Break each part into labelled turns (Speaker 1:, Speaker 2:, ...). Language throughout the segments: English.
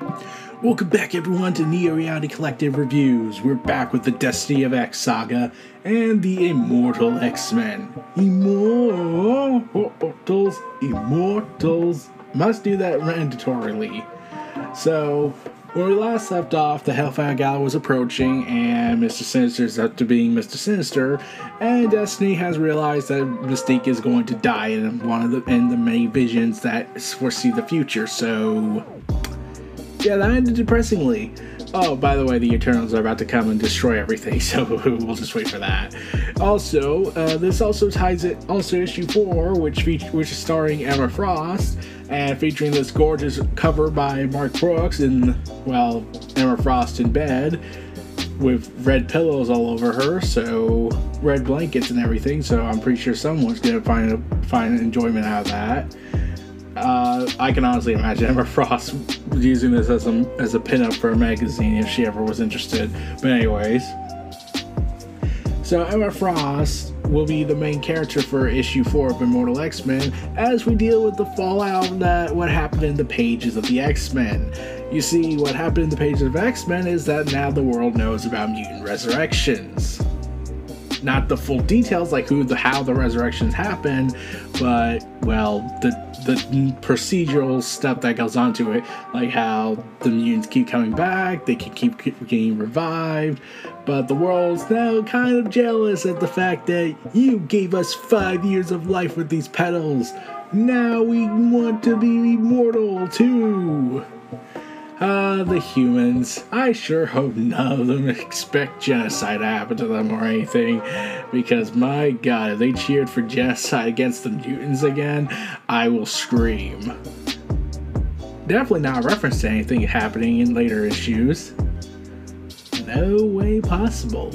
Speaker 1: Welcome back, everyone, to Neo Reality Collective Reviews. We're back with the Destiny of X saga and the Immortal X Men. Immortals, Immortals. Must do that mandatorily. So, when we last left off, the Hellfire Gala was approaching, and Mr. Sinister is up to being Mr. Sinister, and Destiny has realized that Mystique is going to die in one of the in the many visions that foresee the future. So, yeah, that ended depressingly. Oh, by the way, the Eternals are about to come and destroy everything, so we'll just wait for that. Also, uh, this also ties it. Also, issue four, which feature, which is starring Emma Frost and featuring this gorgeous cover by Mark Brooks and well, Emma Frost in bed with red pillows all over her, so red blankets and everything. So I'm pretty sure someone's gonna find a, find enjoyment out of that. Uh, I can honestly imagine Emma Frost using this as a as a pinup for a magazine if she ever was interested. But anyways, so Emma Frost will be the main character for issue four of Immortal X Men as we deal with the fallout that what happened in the pages of the X Men. You see, what happened in the pages of X Men is that now the world knows about mutant resurrections not the full details like who the how the resurrections happen but well the the procedural stuff that goes onto it like how the mutants keep coming back they can keep getting revived but the world's now kind of jealous at the fact that you gave us five years of life with these petals. Now we want to be immortal too Ah, uh, the humans. I sure hope none of them expect genocide to happen to them or anything. Because my god, if they cheered for genocide against the mutants again, I will scream. Definitely not reference to anything happening in later issues. No way possible.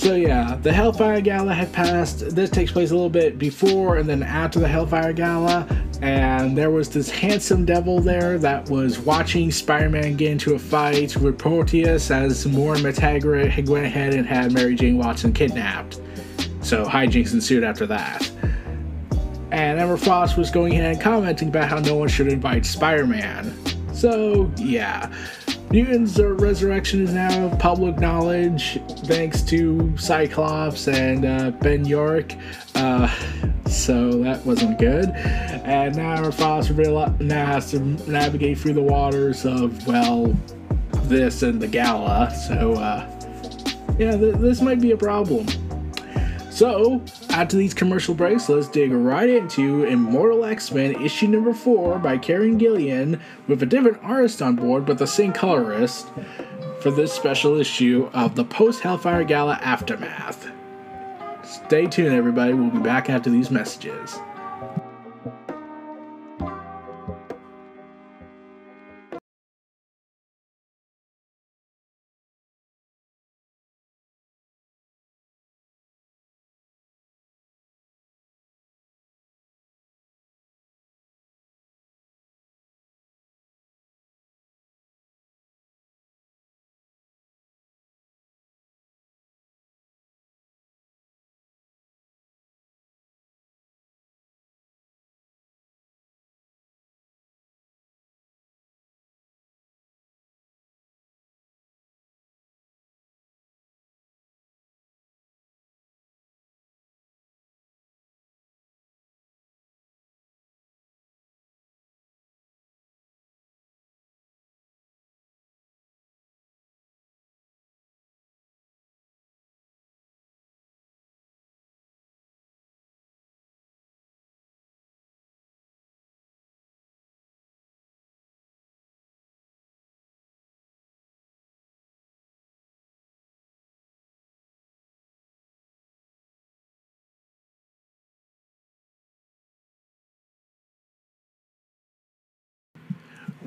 Speaker 1: So yeah, the Hellfire Gala had passed. This takes place a little bit before and then after the Hellfire Gala, and there was this handsome devil there that was watching Spider-Man get into a fight with Proteus as Moira MacTaggert had went ahead and had Mary Jane Watson kidnapped. So hijinks ensued after that. And Emma Frost was going ahead and commenting about how no one should invite Spider-Man. So yeah. Mutants Resurrection is now public knowledge thanks to Cyclops and uh, Ben Urich. Uh, so that wasn't good. And now our Frost now has to navigate through the waters of, well, this and the gala. So, uh, yeah, th- this might be a problem. So, after these commercial breaks, let's dig right into Immortal X Men issue number 4 by Kieron Gillen with a different artist on board but the same colorist for this special issue of the post Hellfire Gala Aftermath. Stay tuned, everybody. We'll be back after these messages.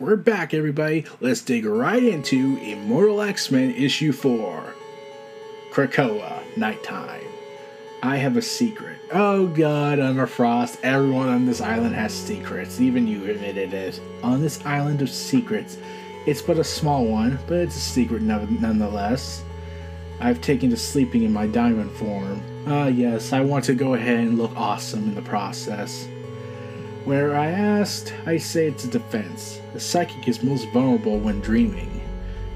Speaker 1: We're back, everybody. Let's dig right into Immortal X Men issue 4 Krakoa, Nighttime. I have a secret. Oh god, I'm a Frost, everyone on this island has secrets. Even you admitted it. On this island of secrets, it's but a small one, but it's a secret nonetheless. I've taken to sleeping in my diamond form. Ah, uh, yes, I want to go ahead and look awesome in the process. Where I asked, I say it's a defense. The psychic is most vulnerable when dreaming.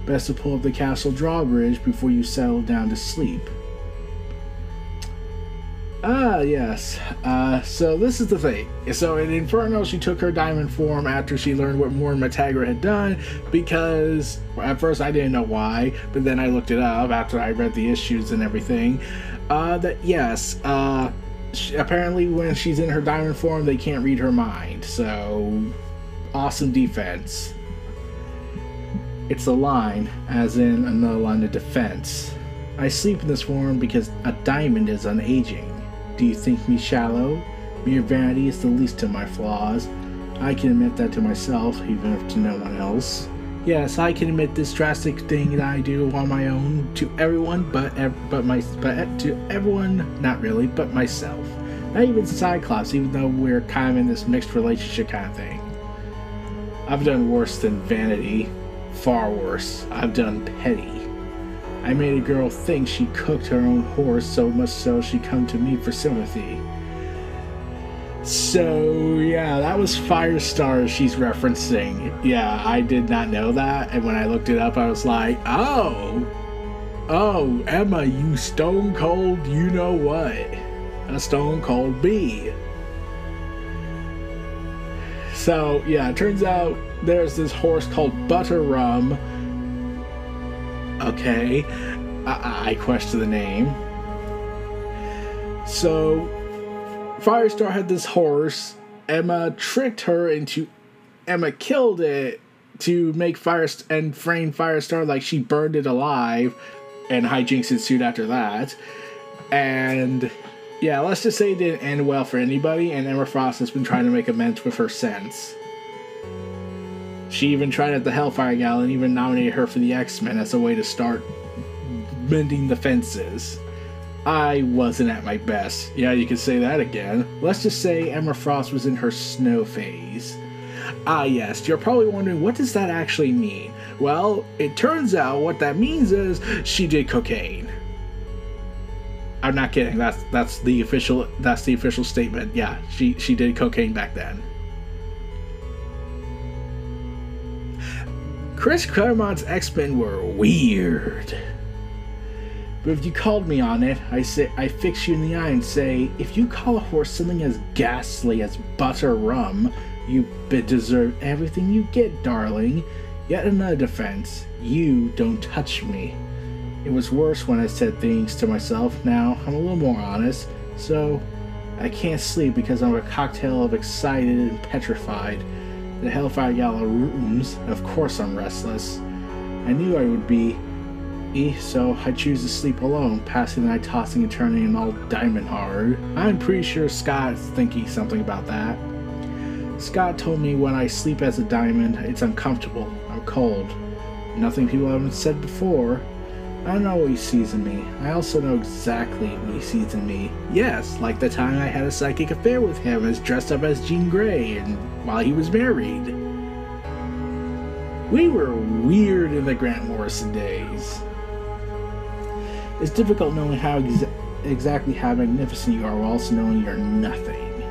Speaker 1: Best to pull up the castle drawbridge before you settle down to sleep. Ah, yes. Uh, so this is the thing. So in Inferno, she took her diamond form after she learned what Moira MacTaggert had done, because at first I didn't know why, but then I looked it up after I read the issues and everything. Uh, that yes, uh, she, apparently when she's in her diamond form, they can't read her mind. So awesome defense. It's a line, as in another line of defense. I sleep in this form because a diamond is unaging. Do you think me shallow? Mere vanity is the least of my flaws. I can admit that to myself, even if to no one else. Yes, I can admit this drastic thing that I do on my own to everyone, but but my but to everyone, not really, but myself. Not even Cyclops, even though we're kind of in this mixed relationship kind of thing. I've done worse than vanity, far worse. I've done petty. I made a girl think she cooked her own horse so much so she come to me for sympathy. So yeah, that was Firestar she's referencing. Yeah, I did not know that, and when I looked it up, I was like, oh, oh, Emma, you stone cold, you know what? A stone cold bee. So yeah, it turns out there's this horse called Butter Rum Okay, I, I question the name. So, Firestar had this horse. Emma tricked her into. Emma killed it to make Fire and frame Firestar like she burned it alive, and hijinks ensued after that. And yeah, let's just say it didn't end well for anybody, and Emma Frost has been trying to make amends with her since. She even tried at the Hellfire Gala and even nominated her for the X Men as a way to start mending the fences. I wasn't at my best. Yeah, you could say that again. Let's just say Emma Frost was in her snow phase. Ah, yes, you're probably wondering what does that actually mean? Well, it turns out what that means is she did cocaine. I'm not kidding. That's that's the official that's the official statement. Yeah, she she did cocaine back then. Chris Claremont's X-Men were weird. But if you called me on it, I say I fix you in the eye and say, if you call a horse something as ghastly as butter rum, you deserve everything you get, darling. Yet another defense. You don't touch me. It was worse when I said things to myself. Now I'm a little more honest. So I can't sleep because I'm a cocktail of excited and petrified the Hellfire Gala rooms. Of course I'm restless. I knew I would be. So I choose to sleep alone, passing the night tossing and turning in all diamond hard. I'm pretty sure Scott's thinking something about that. Scott told me when I sleep as a diamond, it's uncomfortable. I'm cold. Nothing people haven't said before. I know he sees in me. I also know exactly what he sees in me. Yes, like the time I had a psychic affair with him as dressed up as Jean Grey and while he was married. We were weird in the Grant Morrison days. It's difficult knowing how exa- exactly how magnificent you are while also knowing you're nothing.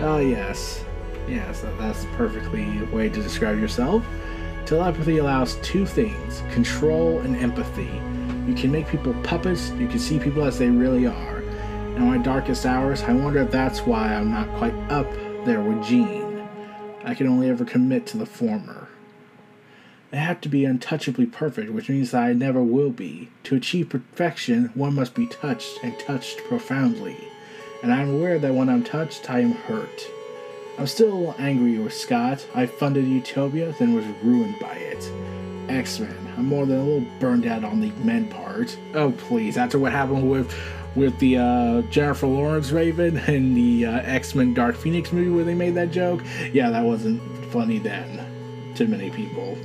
Speaker 1: Oh yes. Yes, that, that's perfectly a way to describe yourself. Telepathy allows two things control and empathy. You can make people puppets, you can see people as they really are. In my darkest hours, I wonder if that's why I'm not quite up there with Jean. I can only ever commit to the former. I have to be untouchably perfect, which means that I never will be. To achieve perfection, one must be touched, and touched profoundly. And I am aware that when I'm touched, I am hurt. I'm still a little angry with Scott. I funded Utopia, then was ruined by it. X Men. I'm more than a little burned out on the men part. Oh please! After what happened with with the uh, Jennifer Lawrence Raven and the uh, X Men Dark Phoenix movie where they made that joke, yeah, that wasn't funny then. to many people.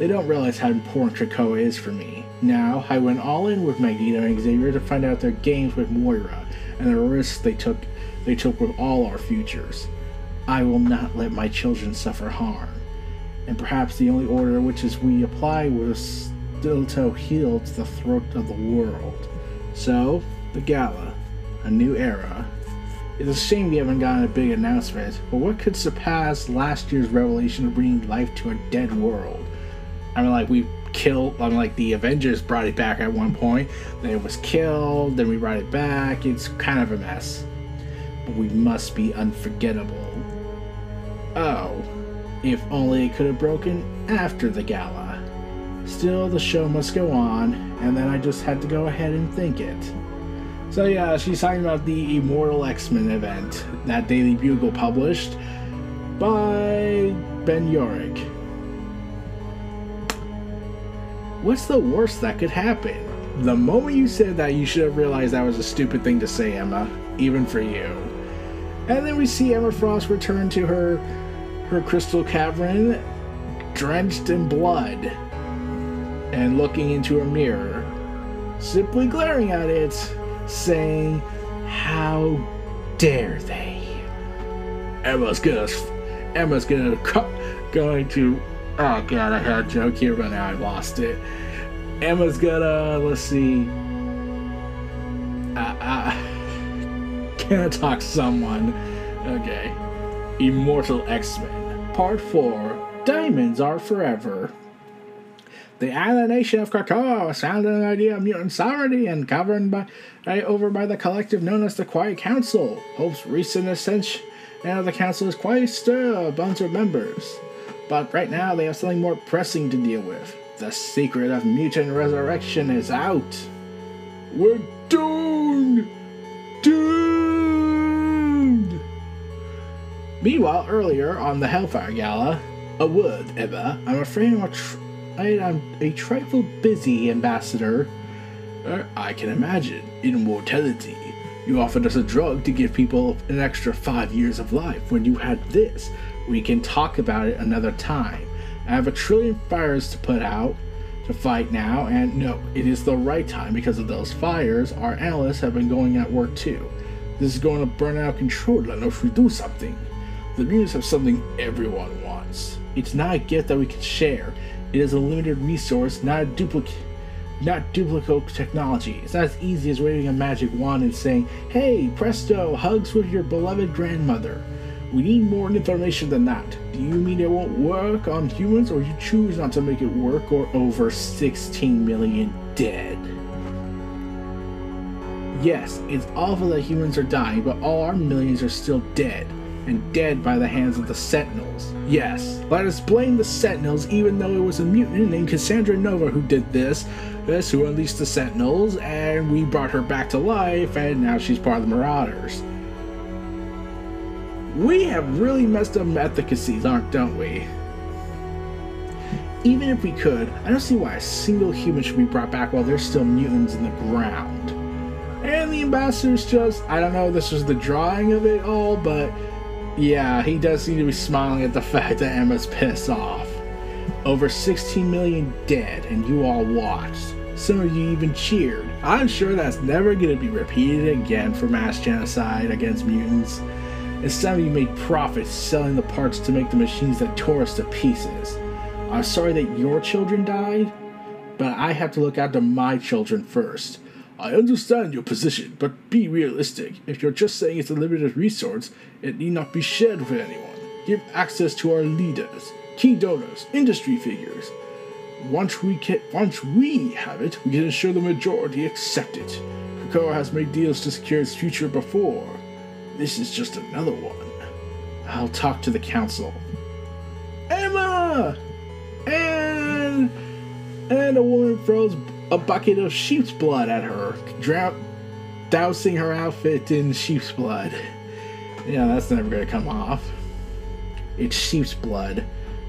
Speaker 1: They don't realize how important Krakoa is for me. Now, I went all in with Magneto and Xavier to find out their games with Moira and the risks they took they took with all our futures. I will not let my children suffer harm. And perhaps the only order which is we apply was still to heal to the throat of the world. So, the gala, a new era. It's a shame we haven't gotten a big announcement, but what could surpass last year's revelation of bringing life to a dead world? I mean, like, we killed, I mean, like, the Avengers brought it back at one point, then it was killed, then we brought it back. It's kind of a mess. But we must be unforgettable. Oh, if only it could have broken after the gala. Still, the show must go on, and then I just had to go ahead and think it. So yeah, she's talking about the Immortal X-Men event that Daily Bugle published by Ben Urich. What's the worst that could happen? The moment you said that, you should have realized that was a stupid thing to say, Emma, even for you. And then we see Emma Frost return to her her crystal cavern, drenched in blood, and looking into a mirror, simply glaring at it, saying, "How dare they?" Emma's gonna, Emma's gonna, going to. Oh god, I had a joke here, but now I lost it. Emma's gonna. Let's see. Uh, uh, gonna talk someone. Okay. Immortal X-Men. Part 4. Diamonds are forever. The island nation of Krakoa was founded on the idea of mutant sovereignty and governed by, right over by the collective known as the Quiet Council. Hope's recent ascension of the council is quite a bunch of members. But right now they have something more pressing to deal with. The secret of mutant resurrection is out. We're doomed! Doomed! Meanwhile, earlier on the Hellfire Gala, a word, Emma. I'm afraid I'm a, tr- I'm a trifle busy, Ambassador. Uh, I can imagine. Immortality. You offered us a drug to give people an extra five years of life. When you had this, we can talk about it another time. I have a trillion fires to put out to fight now, and no, it is the right time because of those fires. Our analysts have been going at work too. This is going to burn out control unless we do something. The mutants have something everyone wants. It's not a gift that we can share. It is a limited resource, not a duplicate not duplicate technology. It's not as easy as waving a magic wand and saying, Hey, presto, hugs with your beloved grandmother. We need more information than that. Do you mean it won't work on humans, or you choose not to make it work, or over 16 million dead? Yes, it's awful that humans are dying, but all our millions are still dead and dead by the hands of the Sentinels. Yes, let us blame the Sentinels, even though it was a mutant named Cassandra Nova who did this, this who unleashed the Sentinels, and we brought her back to life, and now she's part of the Marauders. We have really messed up efficacies, aren't don't we? Even if we could, I don't see why a single human should be brought back while there's still mutants in the ground. And the ambassador's just, I don't know, this was the drawing of it all, but yeah, he does seem to be smiling at the fact that Emma's pissed off. Over 16 million dead, and you all watched. Some of you even cheered. I'm sure that's never going to be repeated again for mass genocide against mutants. And some of you made profits selling the parts to make the machines that tore us to pieces. I'm sorry that your children died, but I have to look after my children first. I understand your position, but be realistic. If you're just saying it's a limited resource, it need not be shared with anyone. Give access to our leaders, key donors, industry figures. Once we can, once we have it, we can ensure the majority accept it. Krakoa has made deals to secure its future before. This is just another one. I'll talk to the council. Emma! And and a woman throws a bucket of sheep's blood at her, drown, dousing her outfit in sheep's blood. Yeah, that's never gonna come off. It's sheep's blood.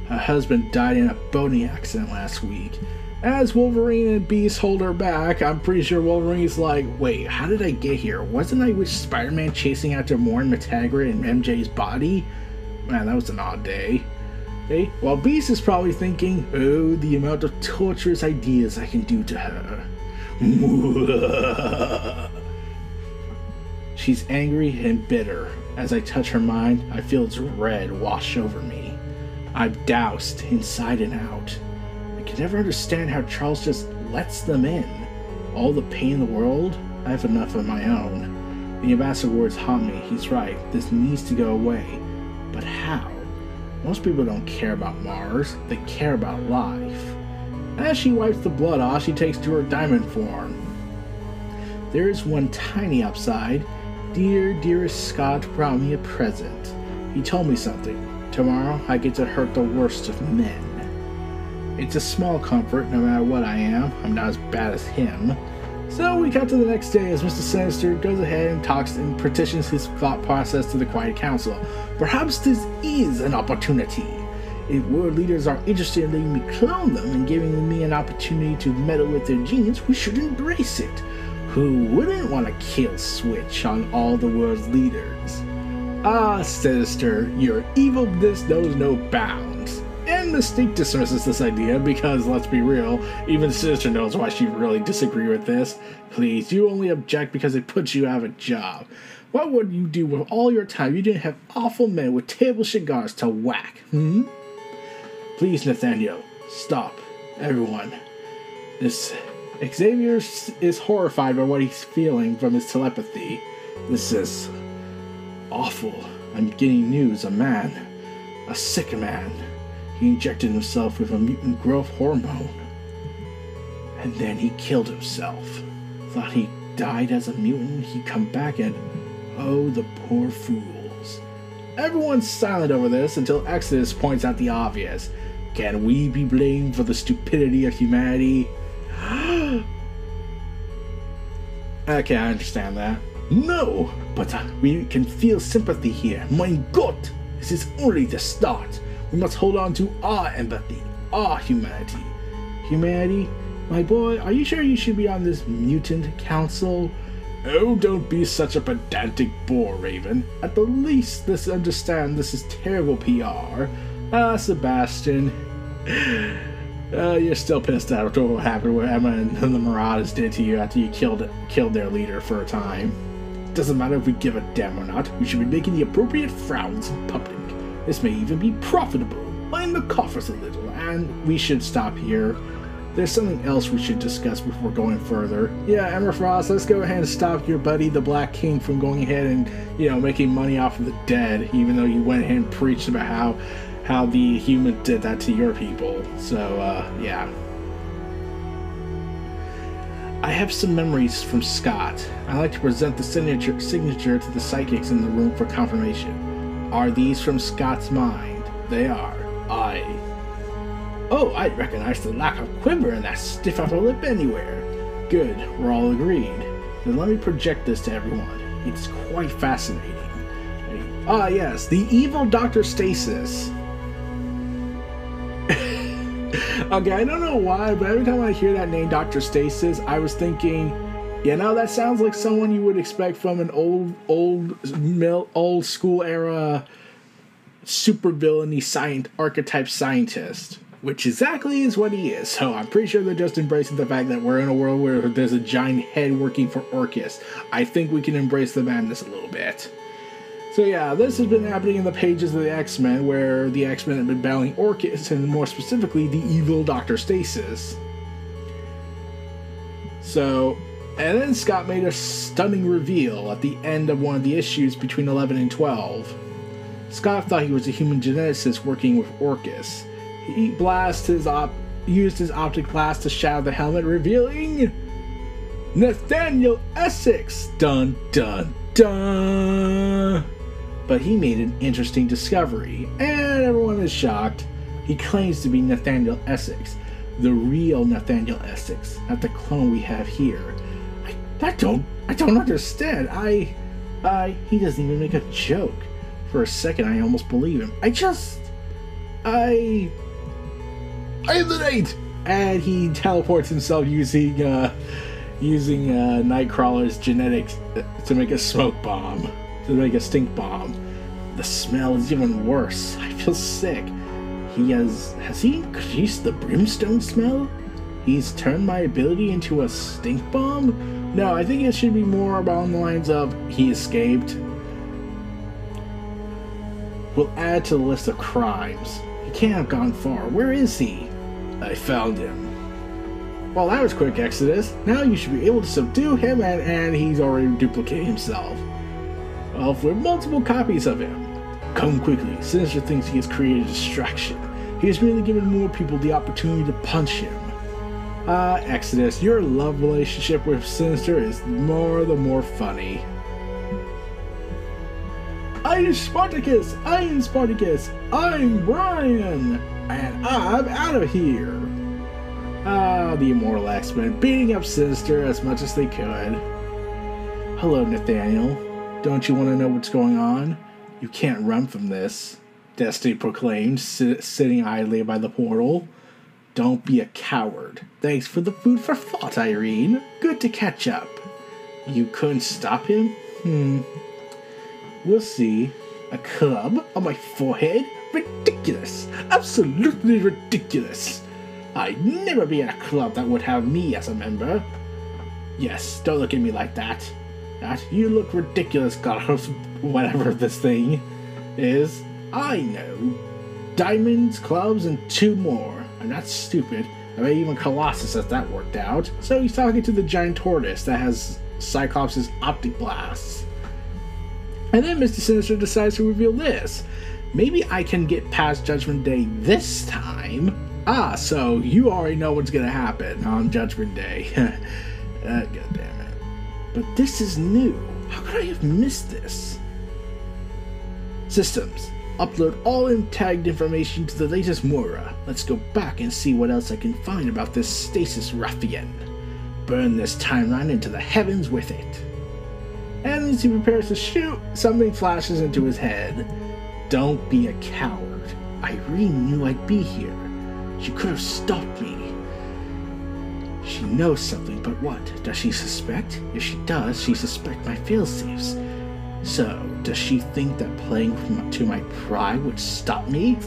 Speaker 1: Her husband died in a boating accident last week. As Wolverine and Beast hold her back, I'm pretty sure Wolverine's like, wait, how did I get here? Wasn't I with Spider Man chasing after Moira MacTaggert and MJ's body? Man, that was an odd day. Okay? While Beast is probably thinking, oh, the amount of torturous ideas I can do to her. She's angry and bitter. As I touch her mind, I feel its red wash over me. I'm doused inside and out. Can never understand how Charles just lets them in. All the pain in the world, I have enough of my own. The ambassador words haunt me. He's right. This needs to go away. But how? Most people don't care about Mars, they care about life. As she wipes the blood off, she takes to her diamond form. There is one tiny upside. Dear, dearest Scott brought me a present. He told me something. Tomorrow I get to hurt the worst of men. It's a small comfort, no matter what I am. I'm not as bad as him. So we cut to the next day as Mr. Sinister goes ahead and talks and petitions his thought process to the Quiet Council. Perhaps this is an opportunity. If world leaders are interested in letting me clone them and giving me an opportunity to meddle with their genes, we should embrace it. Who wouldn't want to kill switch on all the world's leaders? Ah, Sinister, your evilness knows no bounds. And Mystique dismisses this idea because, let's be real, even Sinister knows why she really disagree with this. Please, you only object because it puts you out of a job. What would you do with all your time you didn't have awful men with table cigars to whack, hmm? Please, Nathaniel, stop. Everyone. This Xavier is horrified by what he's feeling from his telepathy. This is awful. I'm getting news. A man. A sick man. He injected himself with a mutant growth hormone. And then he killed himself. Thought he died as a mutant. He'd come back and. Oh, the poor fools. Everyone's silent over this until Exodus points out the obvious. Can we be blamed for the stupidity of humanity? okay, I understand that. No, but uh, we can feel sympathy here. Mein Gott, this is only the start. We must hold on to our empathy, our humanity. Humanity? My boy, are you sure you should be on this mutant council? Oh, don't be such a pedantic bore, Raven. At the least, let's understand this is terrible PR. Ah, Sebastian. Uh, you're still pissed out over what happened with Emma and the Marauders did to you after you killed killed their leader for a time. Doesn't matter if we give a damn or not, we should be making the appropriate frowns in public. This may even be profitable. Line the coffers a little, and we should stop here. There's something else we should discuss before going further. Yeah, Emma Frost, let's go ahead and stop your buddy, the Black King, from going ahead and, you know, making money off of the dead, even though you went ahead and preached about how how the human did that to your people. So, uh, yeah. I have some memories from Scott. I like to present the signature, signature to the psychics in the room for confirmation. Are these from Scott's mind? They are. I. Oh, I'd recognize the lack of quiver in that stiff upper lip anywhere. Good, we're all agreed. Then let me project this to everyone. It's quite fascinating. Ah, yes, the evil Dr. Stasis. okay, I don't know why, but every time I hear that name, Dr. Stasis, I was thinking, you know, that sounds like someone you would expect from an old, old, old school era super villainy science archetype scientist which exactly is what he is. So I'm pretty sure they're just embracing the fact that we're in a world where there's a giant head working for Orchis. I think we can embrace the madness a little bit. So yeah, this has been happening in the pages of the X-Men, where the X-Men have been battling Orchis, and more specifically, the evil Dr. Stasis. So, and then Scott made a stunning reveal at the end of one of the issues between 11 and 12. Scott thought he was a human geneticist working with Orchis. He blasted his op- used his optic glass to shatter the helmet, revealing Nathaniel Essex. Dun dun dun. But he made an interesting discovery, and everyone is shocked. He claims to be Nathaniel Essex, the real Nathaniel Essex, not the clone we have here. I, don't, I don't understand. I, I, he doesn't even make a joke. For a second, I almost believe him. I just, I I Eliminate! And he teleports himself using uh, using uh, Nightcrawler's genetics to make a smoke bomb, to make a stink bomb. The smell is even worse. I feel sick. he has has he increased the brimstone smell? He's turned my ability into a stink bomb? No, I think it should be more along the lines of he escaped. We'll add to the list of crimes. He can't have gone far. Where is he? I found him. Well, that was quick, Exodus. Now you should be able to subdue him, and, and he's already duplicated himself. Well, with multiple copies of him. Come quickly. Sinister thinks he has created a distraction. He has merely given more people the opportunity to punch him. Uh, Exodus, your love relationship with Sinister is more the more funny. I'm Spartacus! I'm Spartacus! I'm Brian! And I'm out of here! Ah, the immortal X-Men beating up Sinister as much as they could. Hello, Nathaniel. Don't you want to know what's going on? You can't run from this. Destiny proclaimed, sit- sitting idly by the portal. Don't be a coward. Thanks for the food for thought, Irene. Good to catch up. You couldn't stop him? Hmm. We'll see. A club on my forehead? Ridiculous! Absolutely ridiculous! I'd never be in a club that would have me as a member. Yes, don't look at me like that. That you look ridiculous, Garth, whatever this thing is. I know. Diamonds, clubs, and two more. I'm not stupid. I mean, even Colossus has that worked out. So he's talking to the giant tortoise that has Cyclops' optic blasts. And then Mr. Sinister decides to reveal this. Maybe I can get past Judgment Day this time Ah, so you already know what's gonna happen on Judgment Day. uh, God damn it. But this is new. How could I have missed this? Systems. Upload all tagged information to the latest Moira. Let's go back and see what else I can find about this stasis ruffian. Burn this timeline into the heavens with it. And as he prepares to shoot, something flashes into his head. Don't be a coward. Irene knew I'd be here. She could have stopped me. She knows something, but what? Does she suspect? If she does, she suspects my failsafes. So, does she think that playing to my pride would stop me?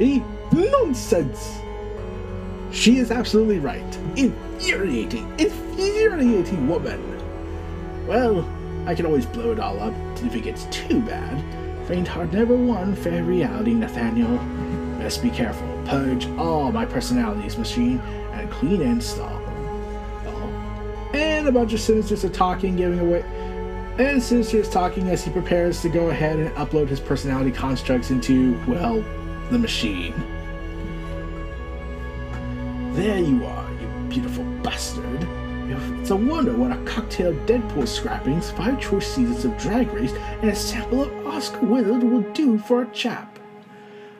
Speaker 1: Eh, nonsense! She is absolutely right. Infuriating, infuriating woman. Well, I can always blow it all up if it gets too bad. Faint heart never won fair reality, Nathaniel. Best be careful. Purge all my personalities machine and clean install. Oh. And a bunch of Sinisters are talking, giving away. And Sinister is talking as he prepares to go ahead and upload his personality constructs into, well, the machine. There you are, you beautiful bastard. It's a wonder what a cocktail of Deadpool scrappings, five choice seasons of Drag Race, and a sample of Oscar Wilde will do for a chap.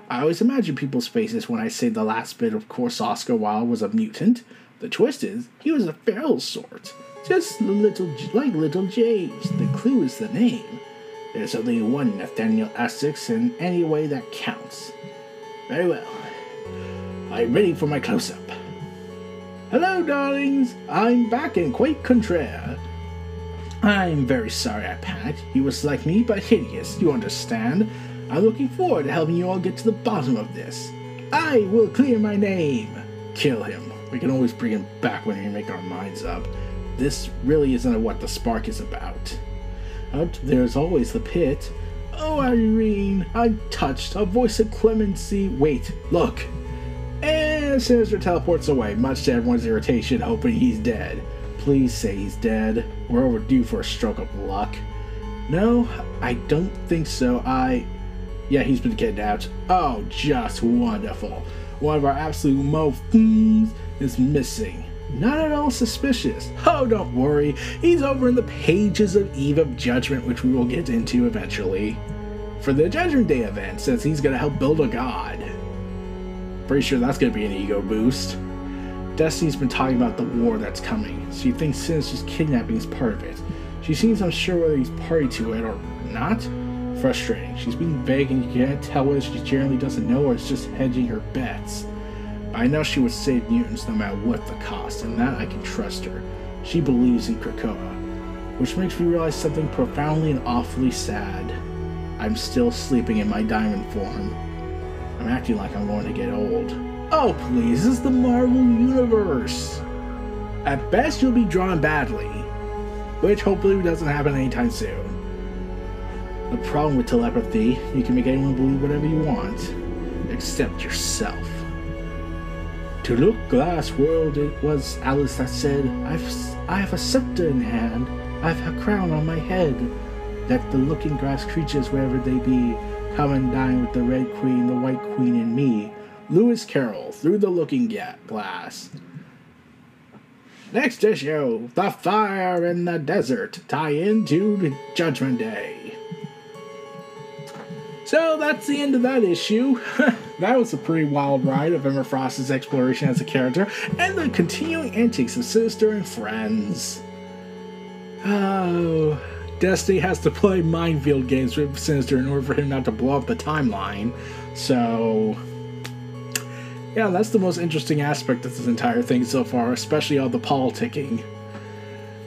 Speaker 1: I always imagine people's faces when I say the last bit of course Oscar Wilde was a mutant. The twist is, he was a feral sort. Just little, like little James. The clue is the name. There's only one Nathaniel Essex in any way that counts. Very well. I'm ready for my close-up. Hello, darlings. I'm back and quite contraire. I'm very sorry I panicked. He was like me, but hideous, you understand. I'm looking forward to helping you all get to the bottom of this. I will clear my name. Kill him. We can always bring him back when we make our minds up. This really isn't what the spark is about. But there's always the pit. Oh, Irene, I'm touched. A voice of clemency. Wait, look. And Sinister teleports away, much to everyone's irritation, hoping he's dead. Please say he's dead. We're overdue for a stroke of luck. No, I don't think so. I. Yeah, he's been kidnapped. Oh, just wonderful. One of our absolute mofs is missing. Not at all suspicious. Oh, don't worry. He's over in the pages of Eve of Judgment, which we will get into eventually. For the Judgment Day event, since he's to help build a god. Pretty sure that's to be an ego boost. Destiny's been talking about the war that's coming. She thinks Sinister's kidnapping is part of it. She seems unsure whether he's party to it or not frustrating. She's being vague and you can't tell whether she generally doesn't know or is just hedging her bets. I know she would save mutants no matter what the cost, and that I can trust her. She believes in Krakoa, which makes me realize something profoundly and awfully sad. I'm still sleeping in my diamond form. I'm acting like I'm going to get old. Oh, please, is the Marvel Universe. At best, you'll be drawn badly, which hopefully doesn't happen anytime soon. The problem with telepathy, you can make anyone believe whatever you want, except yourself. To look glass world, it was Alice that said, I've, I have a scepter in hand, I've a crown on my head. Let the looking glass creatures, wherever they be, come and dine with the Red Queen, the White Queen, and me. Lewis Carroll, Through the Looking Glass. Next issue, The Fire in the Desert, tie into Judgment Day. So that's the end of that issue. that was a pretty wild ride of Emma Frost's exploration as a character and the continuing antics of Sinister and Friends. Oh, Destiny has to play minefield games with Sinister in order for him not to blow up the timeline. So, yeah, that's the most interesting aspect of this entire thing so far, especially all the politicking.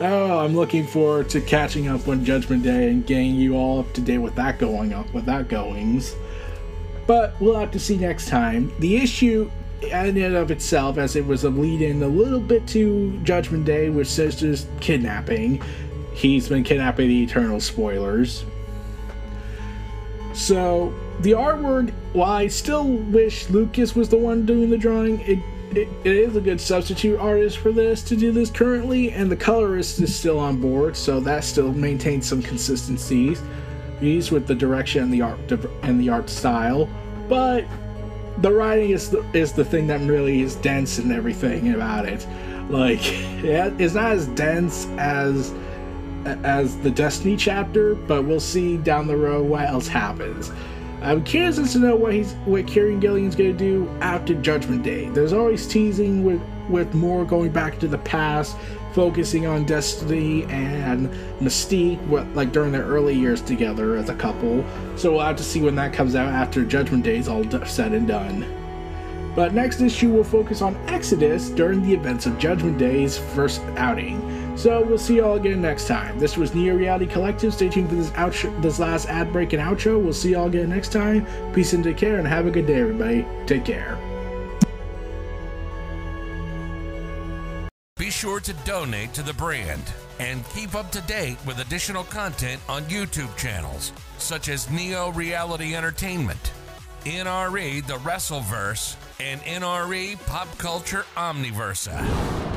Speaker 1: Oh, I'm looking forward to catching up on Judgment Day and getting you all up to date with that going up with that goings. But we'll have to see next time. The issue in and of itself, as it was a lead in a little bit to Judgment Day with Sinister's kidnapping, he's been kidnapping the Eternal spoilers. So the artwork, while I still wish Lucas was the one doing the drawing, it, it, it is a good substitute artist for this to do this currently, and the colorist is still on board, so that still maintains some consistencies with the direction and the art and the art style. But the writing is the, is the thing that really is dense and everything about it. Like, it's not as dense as as the Destiny chapter, but we'll see down the road what else happens. I'm curious as to know what he's what Kieron Gillen's gonna do after Judgment Day. There's always teasing with with more going back to the past, focusing on Destiny and Mystique, what like during their early years together as a couple. So we'll have to see when that comes out after Judgment Day is all said and done. But next issue will focus on Exodus during the events of Judgment Day's first outing. So we'll see you all again next time. This was Neo Reality Collective. Stay tuned for this outro, this last ad break and outro. We'll see you all again next time. Peace and take care, and have a good day, everybody. Take care.
Speaker 2: Be sure to donate to the brand and keep up to date with additional content on YouTube channels such as Neo Reality Entertainment, NRE The Wrestleverse, and NRE Pop Culture Omniversa.